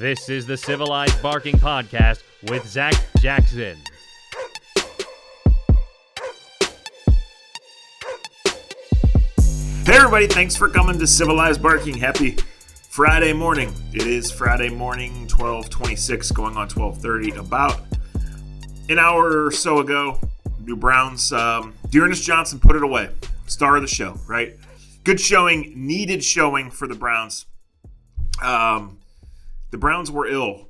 This is the Civilized Barking Podcast with Zac Jackson. Hey everybody, thanks for coming to Civilized Barking. Happy Friday morning. It is Friday morning, 1226, going on 1230. About an hour or so ago, New Browns, um, D'Ernest Johnson put it away. Star of the show, right? Good showing, needed showing for the Browns. Um, the Browns were ill.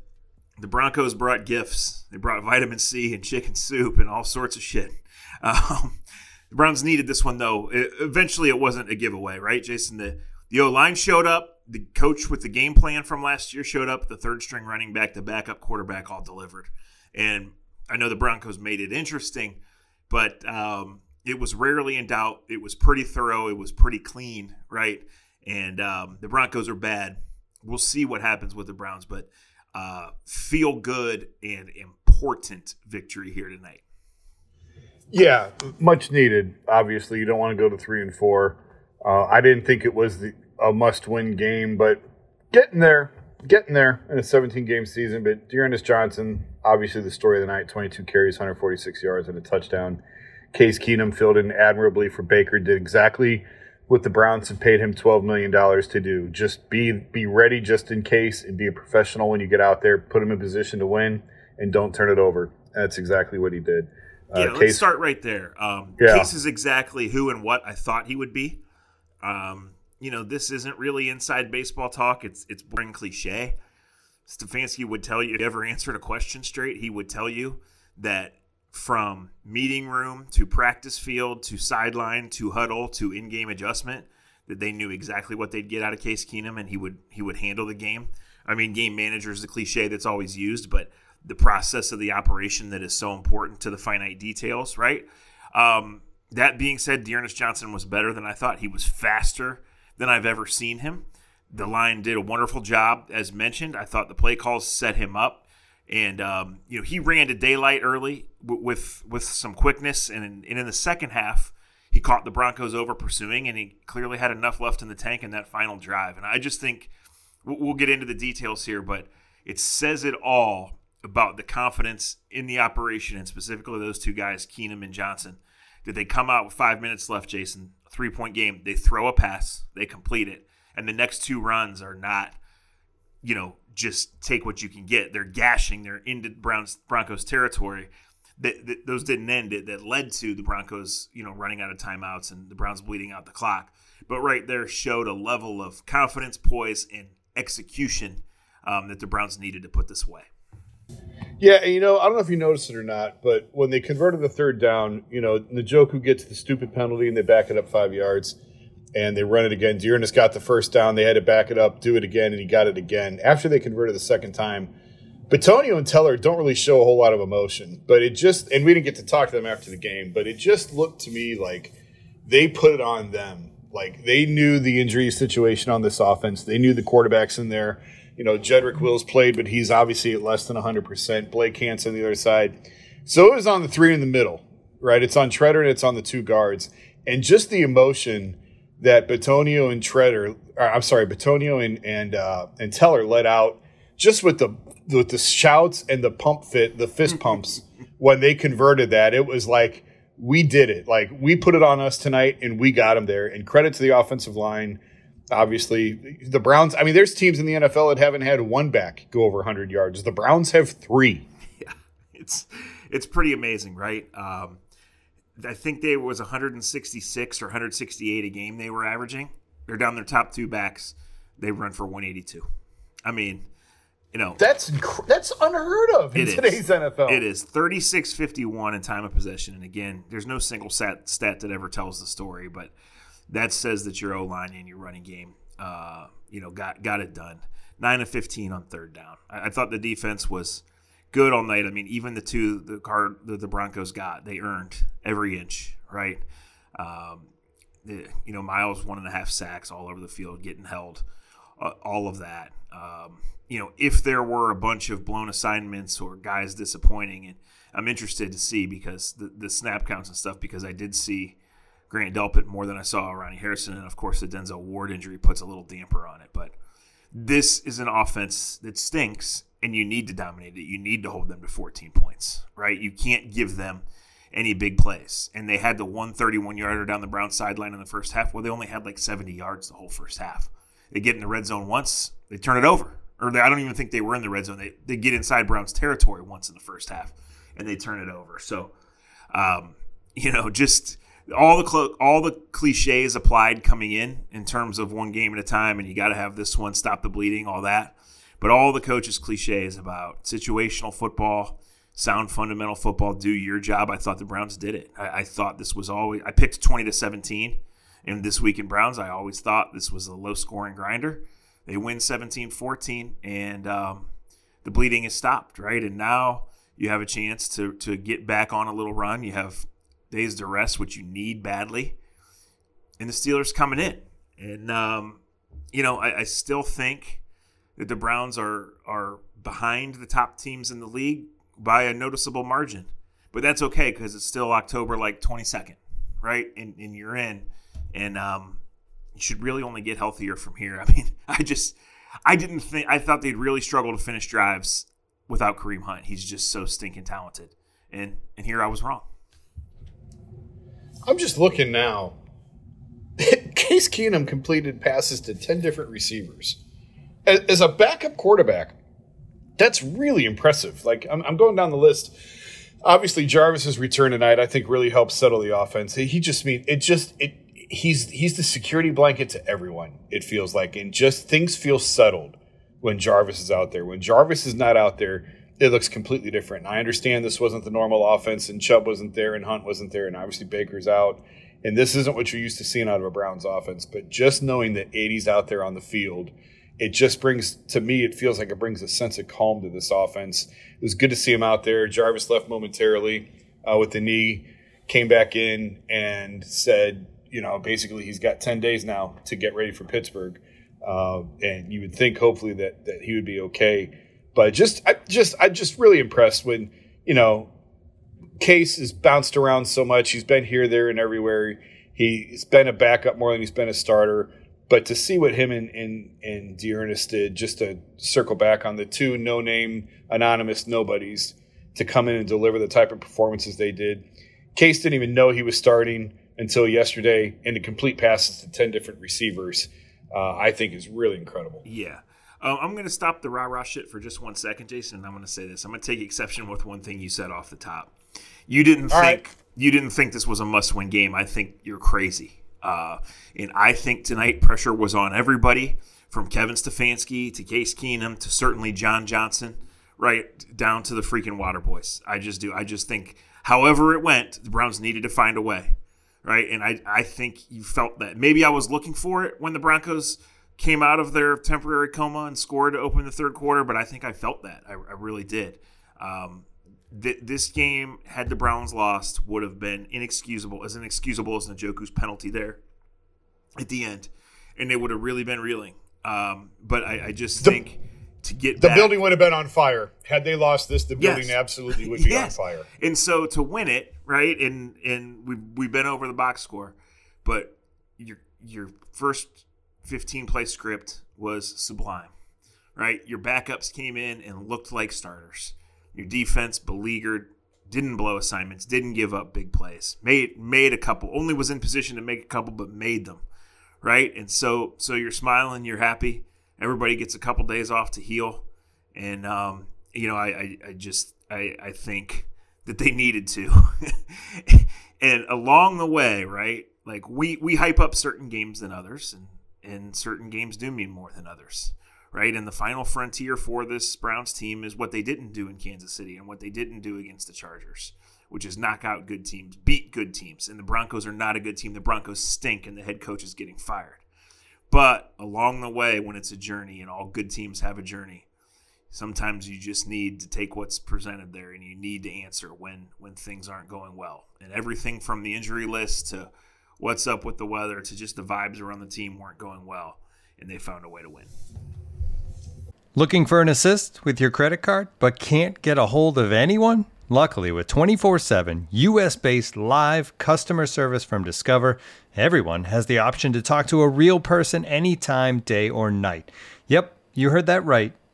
The Broncos brought gifts. They brought vitamin C and chicken soup and all sorts of shit. Um, the Browns needed this one though. It, eventually, it wasn't a giveaway, right, Jason? The the O line showed up. The coach with the game plan from last year showed up. The third string running back, the backup quarterback, all delivered. And I know the Broncos made it interesting, but um, it was rarely in doubt. It was pretty thorough. It was pretty clean, right? And um, the Broncos are bad. We'll see what happens with the Browns, but uh, feel good and important victory here tonight. Yeah, much needed. Obviously, you don't want to go to three and four. Uh, I didn't think it was the, a must-win game, but getting there, getting there in a 17-game season. But D'Ernest Johnson, obviously the story of the night: 22 carries, 146 yards, and a touchdown. Case Keenum filled in admirably for Baker. Did exactly what the Browns have paid him 12 million dollars to do. Just be be ready just in case, and be a professional when you get out there. Put him in position to win, and don't turn it over. That's exactly what he did. Uh, yeah, let's start right there. Um, yeah. Case is exactly who and what I thought he would be. Um, you know, this isn't really inside baseball talk. It's it's boring cliche. Stefanski would tell you if you ever answered a question straight, he would tell you that from meeting room to practice field to sideline to huddle to in-game adjustment, that they knew exactly what they'd get out of Case Keenum, and he would he would handle the game. I mean, game manager is the cliche that's always used, but the process of the operation that is so important to the finite details, right? Um, that being said, D'Ernest Johnson was better than I thought. He was faster than I've ever seen him. The line did a wonderful job, as mentioned. I thought the play calls set him up, and um, you know he ran to daylight early w- with with some quickness, and in, and in the second half, he caught the Broncos over pursuing, and he clearly had enough left in the tank in that final drive. And I just think we'll get into the details here, but it says it all about the confidence in the operation and specifically those two guys, Keenum and Johnson. Did they come out with five minutes left, Jason? Three point game. They throw a pass, they complete it, and the next two runs are not, you know, just take what you can get. They're gashing. They're into Browns Broncos territory. That, that, those didn't end it. That led to the Broncos, you know, running out of timeouts and the Browns bleeding out the clock. But right there showed a level of confidence, poise, and execution um, that the Browns needed to put this away. Yeah, you know, I don't know if you noticed it or not, but when they converted the third down, you know, Njoku gets the stupid penalty and they back it up five yards and they run it again. D'Ernest got the first down. They had to back it up, do it again, and he got it again. After they converted the second time, Bitonio and Teller don't really show a whole lot of emotion, but it just, and we didn't get to talk to them after the game, but it just looked to me like they put it on them. Like they knew the injury situation on this offense. They knew the quarterbacks in there you know, Jedrick Wills played, but he's obviously at less than 100%. Blake Hance on the other side. So it was on the three in the middle, right? It's on Tretter and it's on the two guards. And just the emotion that Bitonio and Tretter, I'm sorry, Bitonio and and uh, and Teller let out just with the with the shouts and the pump fit, the fist pumps when they converted that, it was like we did it. Like we put it on us tonight and we got them there. And credit to the offensive line obviously the Browns. I mean, there's teams in the NFL that haven't had one back go over 100 yards. The Browns have three. Yeah, it's it's pretty amazing, right? Um, I think they was 166 or 168 a game they were averaging. They're down their top two backs. They run for 182. I mean, you know that's that's unheard of in today's NFL. It is 36-51 in time of possession, and again, there's no single stat, stat that ever tells the story, but that says that your O line and your running game, uh, you know, got got it done. Nine of fifteen on third down. I, I, thought the defense was good all night. I mean, even the two the card the Broncos got, they earned every inch, right? Um, the, you know, Myles one and a half sacks all over the field, getting held, uh, all of that. Um, you know, if there were a bunch of blown assignments or guys disappointing, and I'm interested to see because the, the snap counts and stuff, because I did see Grant Delpit more than I saw Ronnie Harrison, and of course the Denzel Ward injury puts a little damper on it. But this is an offense that stinks, and you need to dominate it. You need to hold them to 14 points, right? You can't give them any big plays. And they had the 131 yarder down the Brown sideline in the first half. Well, they only had like 70 yards the whole first half. They get in the red zone once, they turn it over. Or they, I don't even think they were in the red zone. They, they get inside Brown's territory once in the first half, and they turn it over. So, um, you know, just all the cl- all the cliches applied coming in in terms of one game at a time, and you got to have this one stop the bleeding, all that. But all the coaches' cliches about situational football, sound fundamental football, do your job. I thought the Browns did it. I, I thought this was always. I picked twenty to seventeen, and this week in Browns, I always thought this was a low scoring grinder. They win 17-14, and um, the bleeding is stopped, right? And now you have a chance to to get back on a little run. You have days to rest, which you need badly. And the Steelers coming in. And, um, you know, I, I still think that the Browns are, are behind the top teams in the league by a noticeable margin. But that's okay because it's still October like 22nd, right? And, and you're in. And um, you should really only get healthier from here. I mean, I just, I didn't think, I thought they'd really struggle to finish drives without Kareem Hunt. He's just so stinking talented. And, and here I was wrong. I'm just looking now. Case Keenum completed passes to 10 different receivers. As a backup quarterback, that's really impressive. Like, I'm, I'm going down the list. Obviously, Jarvis's return tonight, I think, really helps settle the offense. He just mean it just it he's he's the security blanket to everyone. It feels like, and just things feel settled when Jarvis is out there. When Jarvis is not out there, it looks completely different. I understand this wasn't the normal offense, and Chubb wasn't there, and Hunt wasn't there, and obviously Baker's out. And this isn't what you're used to seeing out of a Browns offense. But just knowing that 80's out there on the field, it just brings, to me, it feels like it brings a sense of calm to this offense. It was good to see him out there. Jarvis left momentarily uh, with the knee, came back in and said, you know, basically he's got 10 days now to get ready for Pittsburgh. Uh, and you would think, hopefully, that, that he would be okay but just I just I just really impressed when you know Case has bounced around so much. He's been here, there, and everywhere. He's been a backup more than he's been a starter. But to see what him and and, and D'Ernest did, just to circle back on the two no name anonymous nobodies to come in and deliver the type of performances they did. Case didn't even know he was starting until yesterday, and to complete passes to ten different receivers, uh, I think is really incredible. Yeah. Uh, I'm going to stop the rah rah shit for just one second, Jason, and I'm going to say this. I'm going to take exception with one thing you said off the top. You didn't All think right. you didn't think this was a must win game. I think you're crazy. Uh, and I think tonight pressure was on everybody from Kevin Stefanski to Case Keenum to certainly John Johnson, right down to the freaking Water Boys. I just do. I just think, however it went, the Browns needed to find a way, right? And I, I think you felt that. Maybe I was looking for it when the Broncos came out of their temporary coma and scored to open the third quarter, but I think I felt that. I, I really did. Um, th- this game, had the Browns lost, would have been inexcusable, as inexcusable as Njoku's penalty there at the end. And they would have really been reeling. Um, but I, I just the, think to get the back, building would have been on fire had they lost this. The building yes. absolutely would be yes. on fire. And so to win it, right? And and we've we've been over the box score, but your your first 15 play script was sublime, right? Your backups came in and looked like starters. Your defense beleaguered, didn't blow assignments, didn't give up big plays. Made made a couple, only was in position to make a couple, but made them, right? And so so you're smiling, you're happy. Everybody gets a couple days off to heal, and um, you know I, I, I just I, I think that they needed to, and along the way, right? Like we we hype up certain games than others, and and certain games do mean more than others, right? And the final frontier for this Browns team is what they didn't do in Kansas City and what they didn't do against the Chargers, which is knock out good teams, beat good teams. And the Broncos are not a good team. The Broncos stink, and the head coach is getting fired. But along the way, when it's a journey, and all good teams have a journey, sometimes you just need to take what's presented there and you need to answer when when things aren't going well. And everything from the injury list to what's up with the weather to just the vibes around the team weren't going well, and they found a way to win. Looking for an assist with your credit card, but can't get a hold of anyone? Luckily, with 24 7 US based live customer service from Discover, everyone has the option to talk to a real person anytime, day or night. Yep, you heard that right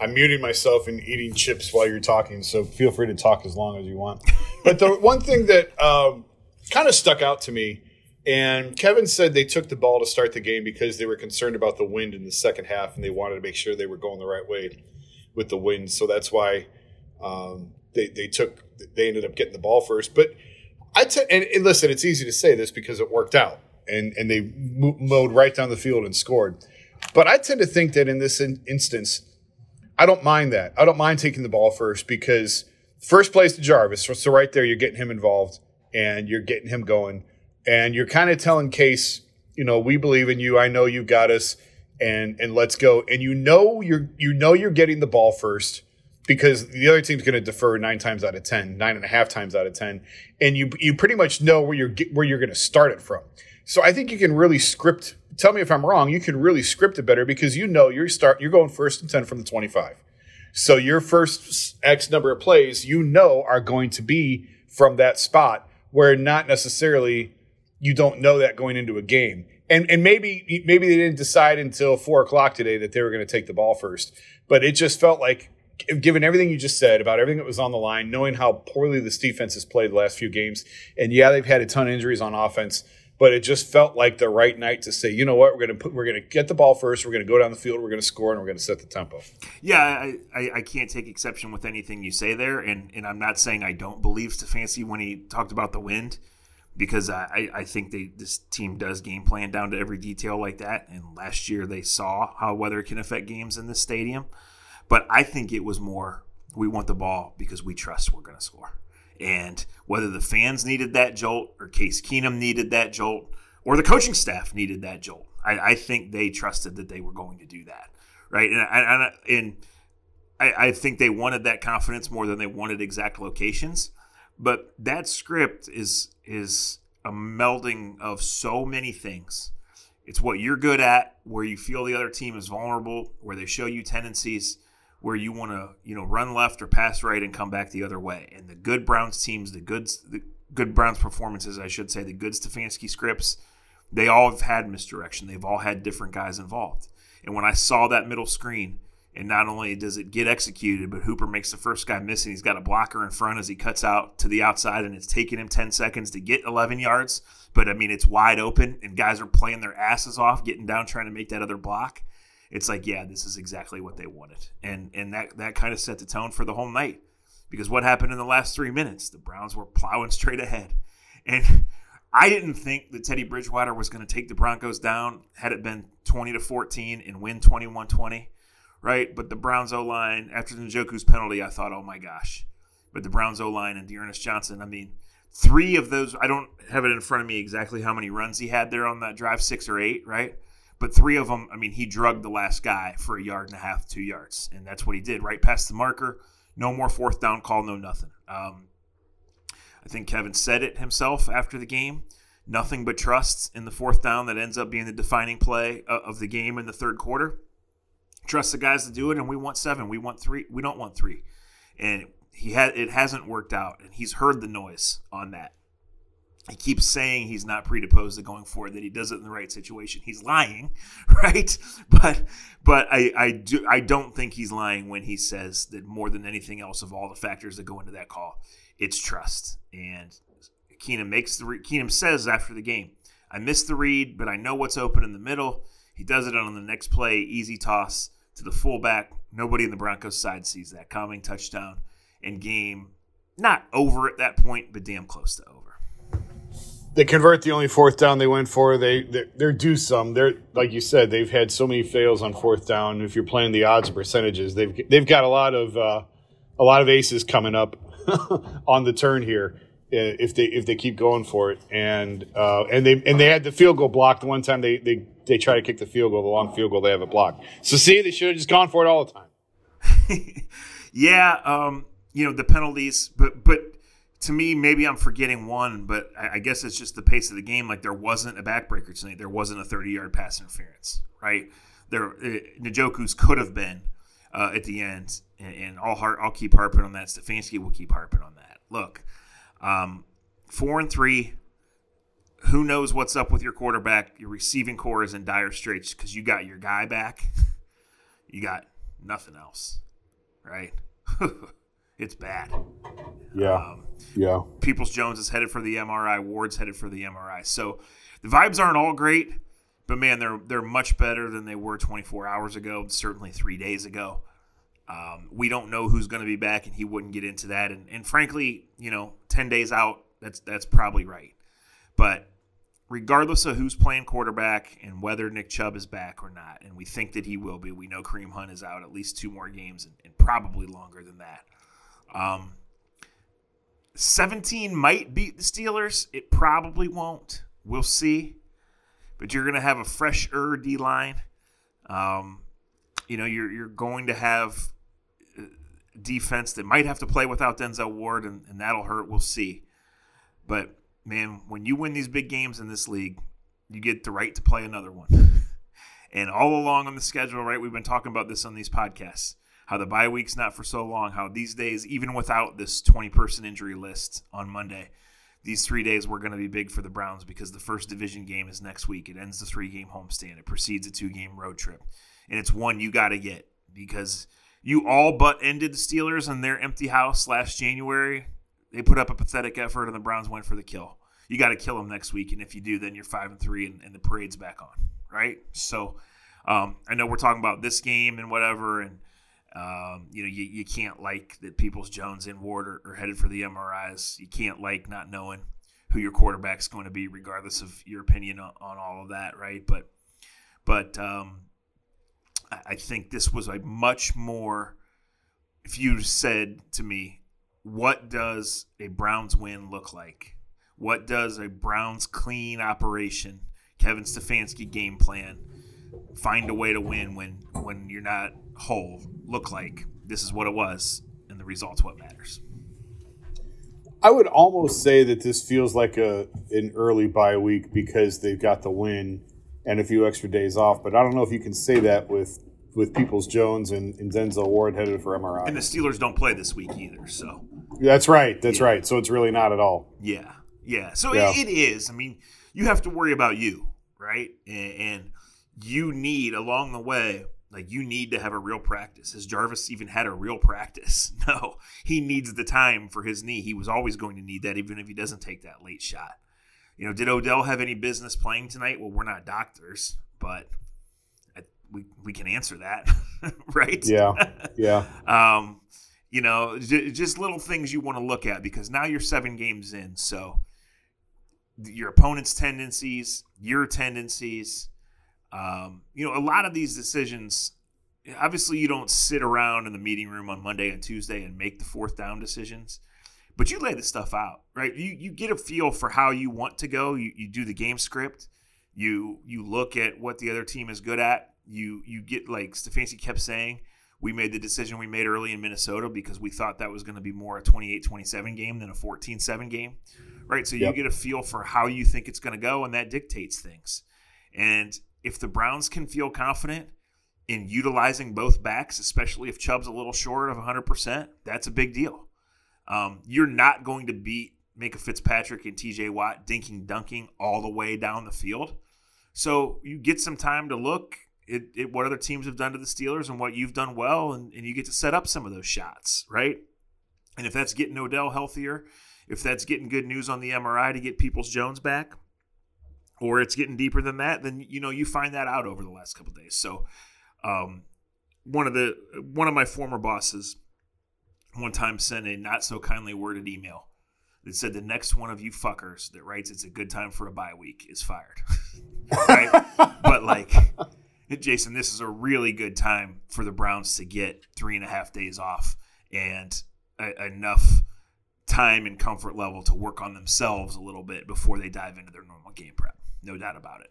I'm muting myself and eating chips while you're talking, so feel free to talk as long as you want. But the one thing that um, kind of stuck out to me, and Kevin said they took the ball to start the game because they were concerned about the wind in the second half, and they wanted to make sure they were going the right way with the wind. So that's why um, they they took they ended up getting the ball first. But I t- and, and listen, it's easy to say this because it worked out, and and they mowed right down the field and scored. But I tend to think that in this in- instance I don't mind that. I don't mind taking the ball first because first place to Jarvis. So right there, you're getting him involved and you're getting him going. And you're kind of telling Case, you know, we believe in you. I know you got us and and let's go. And you know you're you know you're getting the ball first because the other team's going to defer nine times out of ten, nine and a half times out of ten, and you you pretty much know where you're where you're going to start it from. So I think you can really script tell me if I'm wrong, you can really script it better because you know you're start you're going first and 10 from the 25. So your first X number of plays, you know, are going to be from that spot where not necessarily you don't know that going into a game. And and maybe maybe they didn't decide until four o'clock today that they were going to take the ball first. But it just felt like given everything you just said about everything that was on the line, knowing how poorly this defense has played the last few games, and yeah, they've had a ton of injuries on offense but it just felt like the right night to say, you know what, we're to put, we're to get the ball first, we're to go down the field, we're to score, and we're to set the tempo. Yeah, I, I, I, can't take exception with anything you say there, and and I'm not saying I don't believe Stefanski when he talked about the wind, because I, I think they this team does game plan down to every detail like that, and last year they saw how weather can affect games in the stadium, but I think it was more we want the ball because we trust we're to score. And whether the fans needed that jolt or Case Keenum needed that jolt or the coaching staff needed that jolt, I, I think they trusted that they were going to do that. Right. And, and, and I, I think they wanted that confidence more than they wanted exact locations. But that script is is a melding of so many things. It's what you're good at, where you feel the other team is vulnerable, where they show you tendencies, where you want to you know run left or pass right and come back the other way. And the good Browns teams, the good the good Browns performances, I should say, the good Stefanski scripts, they all have had misdirection. They've all had different guys involved. And when I saw that middle screen, and not only does it get executed, but Hooper makes the first guy miss, and he's got a blocker in front as he cuts out to the outside, and it's taking him 10 seconds to get 11 yards. But I mean, it's wide open, and guys are playing their asses off, getting down, trying to make that other block it's like, yeah, this is exactly what they wanted. And and that that kind of set the tone for the whole night. Because what happened in the last three minutes? The Browns were plowing straight ahead. And I didn't think that Teddy Bridgewater was going to take the Broncos down had it been 20 to 14 and win 21 20, right? But the Browns O line, after the Njoku's penalty, I thought, oh my gosh. But the Browns O line and D'Ernest Johnson, I mean, three of those, I don't have it in front of me exactly how many runs he had there on that drive, six or eight, right? But three of them, I mean, he drugged the last guy for a yard and a half, two yards, and that's what he did right past the marker. No more fourth down call, no nothing. Um, I think Kevin said it himself after the game. Nothing but trust in the fourth down that ends up being the defining play of the game in the third quarter. trust the guys to do it, and we want seven. We want three. We don't want three. And he had it hasn't worked out, and he's heard the noise on that. He keeps saying he's not predisposed to going forward, that he does it in the right situation. He's lying, right? But but I, I do I don't think he's lying when he says that more than anything else of all the factors that go into that call, it's trust. And Keenum makes the Keenum says after the game, I missed the read, but I know what's open in the middle. He does it on the next play, easy toss to the fullback. Nobody in the Broncos side sees that coming touchdown and game not over at that point, but damn close to over. They convert the only fourth down they went for. They they're, due some. They're like you said, they've had so many fails on fourth down. If you're playing the odds percentages, they've they've got a lot of uh, a lot of aces coming up on the turn here if they if they keep going for it. And uh, and they and they had the field goal blocked one time. They they they try to kick the field goal, the long field goal. They have it blocked. So see, they should have just gone for it all the time. yeah, um, you know the penalties, but but to me, maybe I'm forgetting one, but I, I guess it's just the pace of the game. Like there wasn't a backbreaker tonight. There wasn't a 30 yard pass interference, right? There, uh, Njoku's could have been uh, at the end, and, and I'll I'll keep harping on that. Stefanski will keep harping on that. Look, um, four and three. Who knows what's up with your quarterback? Your receiving corps is in dire straits because you got your guy back. you got nothing else, right? it's bad. Yeah. Um, yeah. Peoples Jones is headed for the MRI. Ward's headed for the MRI. So the vibes aren't all great, but man, they're they're much better than they were 24 hours ago. Certainly three days ago. Um, we don't know who's going to be back, and he wouldn't get into that. And, and frankly, you know, ten days out, that's that's probably right. But regardless of who's playing quarterback and whether Nick Chubb is back or not, and we think that he will be, we know Kareem Hunt is out at least two more games and, and probably longer than that. Um, 17 might beat the Steelers. It probably won't. We'll see. But you're going to have a fresher D line. Um, you know, you're you're going to have uh, defense that might have to play without Denzel Ward, and, and that'll hurt. We'll see. But man, when you win these big games in this league, you get the right to play another one. and all along on the schedule, right? We've been talking about this on these podcasts. How the bye week's not for so long. How these days, even without this 20 person injury list on Monday, these three days were going to be big for the Browns because the first division game is next week. It ends the three game homestand. It precedes a two game road trip and it's one you got to get because you all but ended the Steelers in their empty house last January. They put up a pathetic effort, and the Browns went for the kill. You got to kill them next week, and if you do, then you're five and three, and, and the parade's back on, right? So, um, I know we're talking about this game and whatever, and um, you know you, you can't like that Peoples Jones and Ward are, are headed for the MRIs. You can't like not knowing who your quarterback's going to be, regardless of your opinion on, on all of that, right? But but um, I think this was a much more. If you said to me, what does a Browns win look like? What does a Browns clean operation, Kevin Stefanski game plan, find a way to win when when you're not whole look like? This is what it was, and the results what matters. I would almost say that this feels like a an early bye week because they've got the win and a few extra days off. But I don't know if you can say that with with Peoples Jones and, and Denzel Ward headed for MRI. And the Steelers don't play this week either, so that's right. That's yeah. right. So it's really not at all. Yeah, yeah. So yeah. It, it is. I mean, you have to worry about you, right? And, and you need along the way like you need to have a real practice. Has Jarvis even had a real practice? No. He needs the time for his knee. He was always going to need that even if he doesn't take that late shot. You know, did Odell have any business playing tonight? Well, we're not doctors, but we, we can answer that, right? Yeah, yeah. um, you know, j- just little things you want to look at because now you're seven games in, so your opponent's tendencies, your tendencies. Um, you know, a lot of these decisions. Obviously, you don't sit around in the meeting room on Monday and Tuesday and make the fourth down decisions but you lay the stuff out, right? You you get a feel for how you want to go. You, you do the game script. You you look at what the other team is good at. You you get like Stefanski kept saying, we made the decision we made early in Minnesota because we thought that was going to be more a 28-27 game than a 14-7 game. Right? So yep. you get a feel for how you think it's going to go and that dictates things. And if the Browns can feel confident in utilizing both backs, especially if Chubb's a little short of 100%, that's a big deal. Um, you're not going to beat Minkah Fitzpatrick and TJ Watt dinking dunking all the way down the field. So you get some time to look at, at, what other teams have done to the Steelers and what you've done well, and, and you get to set up some of those shots, right? And if that's getting Odell healthier, if that's getting good news on the MRI to get Peoples Jones back, or it's getting deeper than that, then you know you find that out over the last couple days. So, um, one of the one of my former bosses one time sent a not so kindly worded email that said the next one of you fuckers that writes it's a good time for a bye week is fired. right? but like, Jason, this is a really good time for the Browns to get three and a half days off and a- enough time and comfort level to work on themselves a little bit before they dive into their normal game prep. No doubt about it.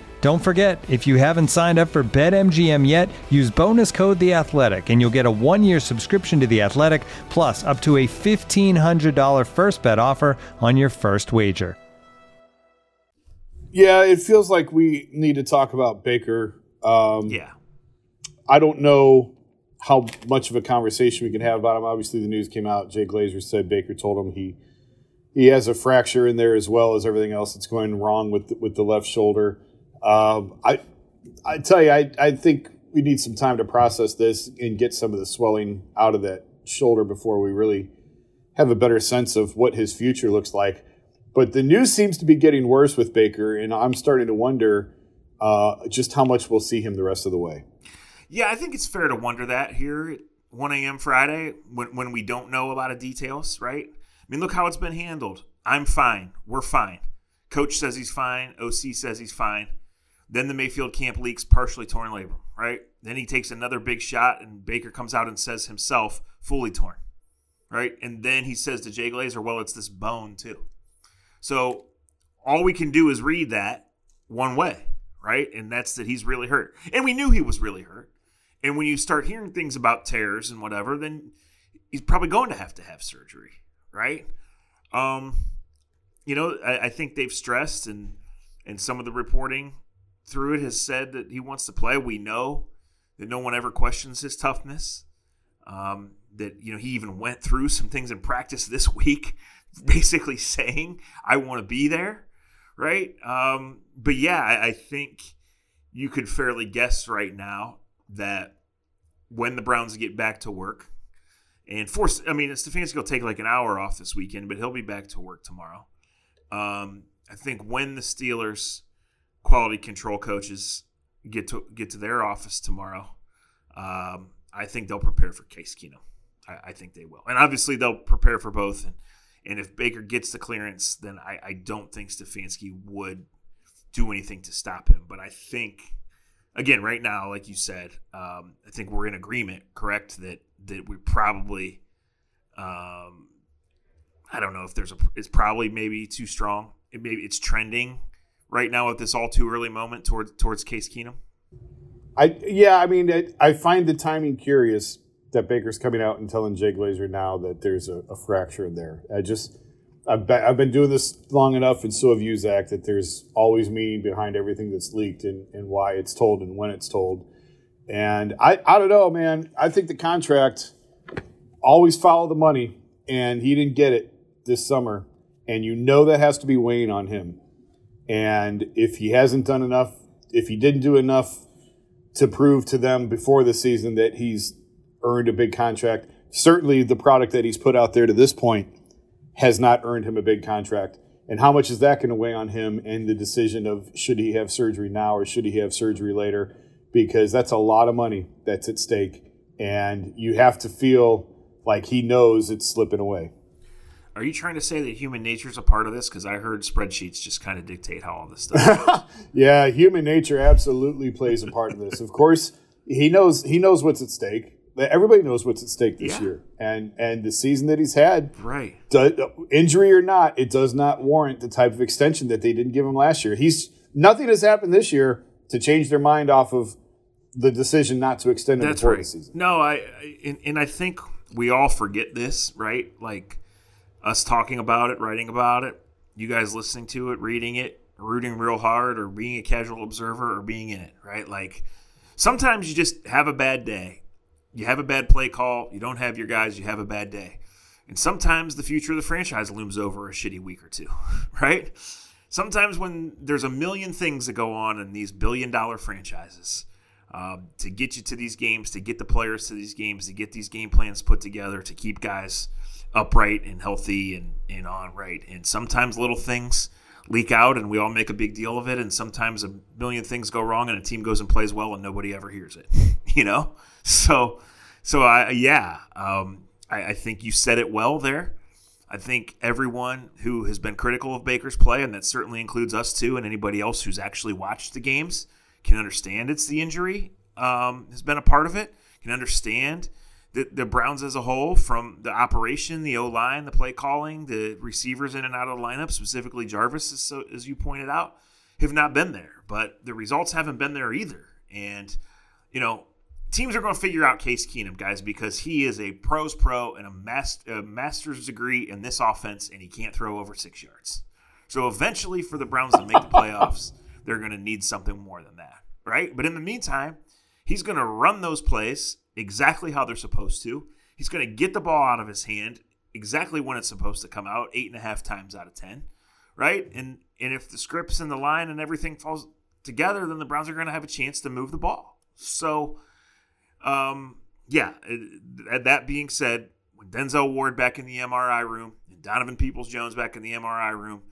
Don't forget, if you haven't signed up for BetMGM yet, use bonus code The Athletic, and you'll get a one-year subscription to The Athletic, plus up to a fifteen hundred dollar first bet offer on your first wager. Yeah, it feels like we need to talk about Baker. Um, yeah, I don't know how much of a conversation we can have about him. Obviously, the news came out. Jay Glazer said Baker told him he he has a fracture in there as well as everything else that's going wrong with the, with the left shoulder. Um, I I tell you, I, I think we need some time to process this and get some of the swelling out of that shoulder before we really have a better sense of what his future looks like. But the news seems to be getting worse with Baker, and I'm starting to wonder uh, just how much we'll see him the rest of the way. Yeah, I think it's fair to wonder that here at 1 a.m. Friday when, when we don't know a lot of details, right? I mean, look how it's been handled. I'm fine. We're fine. Coach says he's fine. OC says he's fine. Then the Mayfield camp leaks partially torn labrum, right? Then he takes another big shot, and Baker comes out and says himself fully torn, right? And then he says to Jay Glazer, well, it's this bone too. So all we can do is read that one way, right? And that's that he's really hurt. And we knew he was really hurt. And when you start hearing things about tears and whatever, then he's probably going to have to have surgery, right? Um, you know, I, I think they've stressed and and some of the reporting through it has said that he wants to play. We know that no one ever questions his toughness. Um, that you know he even went through some things in practice this week, basically saying, "I want to be there." Right? Um, but yeah, I, I think you could fairly guess right now that when the Browns get back to work, and force, I mean, Stefanski will take like an hour off this weekend, but he'll be back to work tomorrow. Um, I think when the Steelers quality control coaches get to get to their office tomorrow, um, I think they'll prepare for Case Keenum. I, I, think they will, and obviously they'll prepare for both. And, and if Baker gets the clearance, then I, I don't think Stefanski would do anything to stop him. But I think, again, right now, like you said, um, I think we're in agreement, correct? That that we probably, um, I don't know if there's a, it's probably maybe too strong. It maybe it's trending right now at this all too early moment towards towards Case Keenum? I yeah, I mean, I, I find the timing curious that Baker's coming out and telling Jay Glazer now that there's a, a fracture in there. I just I've I've been doing this long enough, and so have you, Zac, that there's always meaning behind everything that's leaked and, and why it's told and when it's told. And I, I don't know, man. I think the contract always follow the money, and he didn't get it this summer. And you know that has to be weighing on him. And if he hasn't done enough, if he didn't do enough to prove to them before the season that he's earned a big contract. Certainly, the product that he's put out there to this point has not earned him a big contract. And how much is that going to weigh on him and the decision of should he have surgery now or should he have surgery later? Because that's a lot of money that's at stake. And you have to feel like he knows it's slipping away. Are you trying to say that human nature is a part of this? Because I heard spreadsheets just kind of dictate how all this stuff. yeah, human nature absolutely plays a part in this. Of course, he knows he knows what's at stake. Everybody knows what's at stake this yeah. year, and and the season that he's had, right, injury or not, it does not warrant the type of extension that they didn't give him last year. He's nothing has happened this year to change their mind off of the decision not to extend him That's before right. the season. No, I, I and, and I think we all forget this, right? Like us talking about it, writing about it, you guys listening to it, reading it, rooting real hard, or being a casual observer, or being in it, right? Like sometimes you just have a bad day. You have a bad play call. You don't have your guys. You have a bad day. And sometimes the future of the franchise looms over a shitty week or two, right? Sometimes when there's a million things that go on in these billion dollar franchises, um, to get you to these games, to get the players to these games, to get these game plans put together, to keep guys upright and healthy and, and on right. And sometimes little things leak out and we all make a big deal of it. And sometimes a million things go wrong and a team goes and plays well and nobody ever hears it, you know? So, so I, yeah, um, I, I think you said it well there. I think everyone who has been critical of Baker's play, and that certainly includes us too, and anybody else who's actually watched the games, can understand it's the injury um, has been a part of it. Can understand the, the Browns as a whole, from the operation, the O line, the play calling, the receivers in and out of the lineup, specifically Jarvis, as, so, as you pointed out, have not been there. But the results haven't been there either. And, you know, teams are going to figure out Case Keenum, guys, because he is a pros pro and a, master, a master's degree in this offense, and he can't throw over six yards. So eventually, for the Browns to make the playoffs, they're going to need something more than that, right? But in the meantime, he's going to run those plays exactly how they're supposed to. He's going to get the ball out of his hand exactly when it's supposed to come out, eight and a half times out of ten, right? And and if the scripts and the line and everything falls together, then the Browns are going to have a chance to move the ball. So, um, yeah. That being said, when Denzel Ward back in the MRI room and Donovan Peoples Jones back in the MRI room,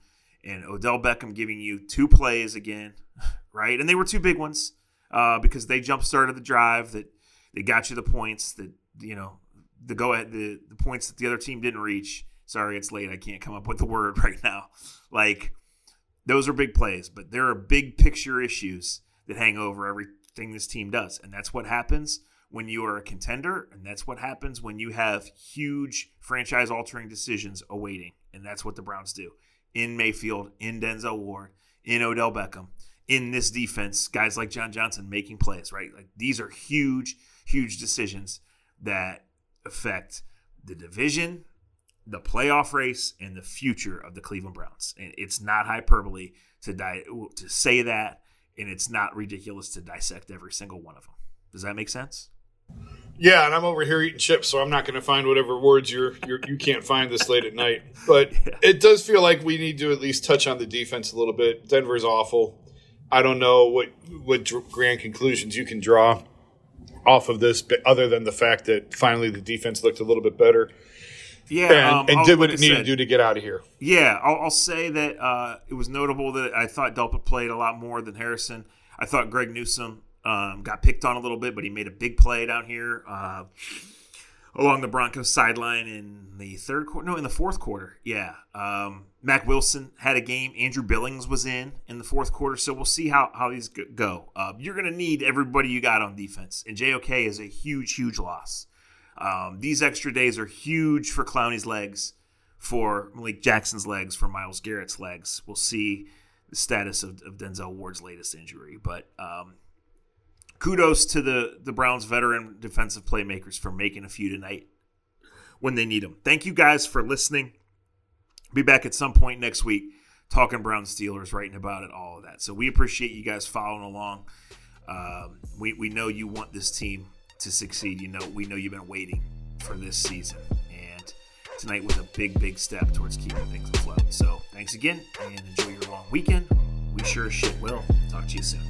and Odell Beckham giving you two plays again, right? And they were two big ones uh, because they jump started the drive that they got you the points that you know the go ahead the, the points that the other team didn't reach. Sorry, it's late. I can't come up with the word right now. Like those are big plays, but there are big picture issues that hang over everything this team does, and that's what happens when you are a contender, and that's what happens when you have huge franchise altering decisions awaiting, and that's what the Browns do in Mayfield, in Denzel Ward, in Odell Beckham, in this defense, guys like John Johnson making plays, right? Like these are huge, huge decisions that affect the division, the playoff race, and the future of the Cleveland Browns. And it's not hyperbole to di- to say that, and it's not ridiculous to dissect every single one of them. Does that make sense? Yeah, and I'm over here eating chips, so I'm not going to find whatever words you're, you're you can not find this late at night. But yeah. it does feel like we need to at least touch on the defense a little bit. Denver's awful. I don't know what what grand conclusions you can draw off of this, but other than the fact that finally the defense looked a little bit better. Yeah, and, um, and did what it needed to do to get out of here. Yeah, I'll, I'll say that uh, it was notable that I thought Delpit played a lot more than Harrison. I thought Greg Newsome um, got picked on a little bit, but he made a big play down here uh, along the Broncos sideline in the third quarter. No, in the fourth quarter. Yeah. Um, Mack Wilson had a game. Andrew Billings was in in the fourth quarter. So we'll see how, how these go. Uh, you're going to need everybody you got on defense. And JOK is a huge, huge loss. Um, these extra days are huge for Clowney's legs, for Malik Jackson's legs, for Myles Garrett's legs. We'll see the status of, of Denzel Ward's latest injury. But um, kudos to the the Browns veteran defensive playmakers for making a few tonight when they need them. Thank you guys for listening. Be back at some point next week talking Brown Steelers, writing about it, all of that. So we appreciate you guys following along. Um, we, we know you want this team to succeed. You know, we know you've been waiting for this season. And tonight was a big, big step towards keeping things afloat. So thanks again and enjoy your long weekend. We sure as shit will. Talk to you soon.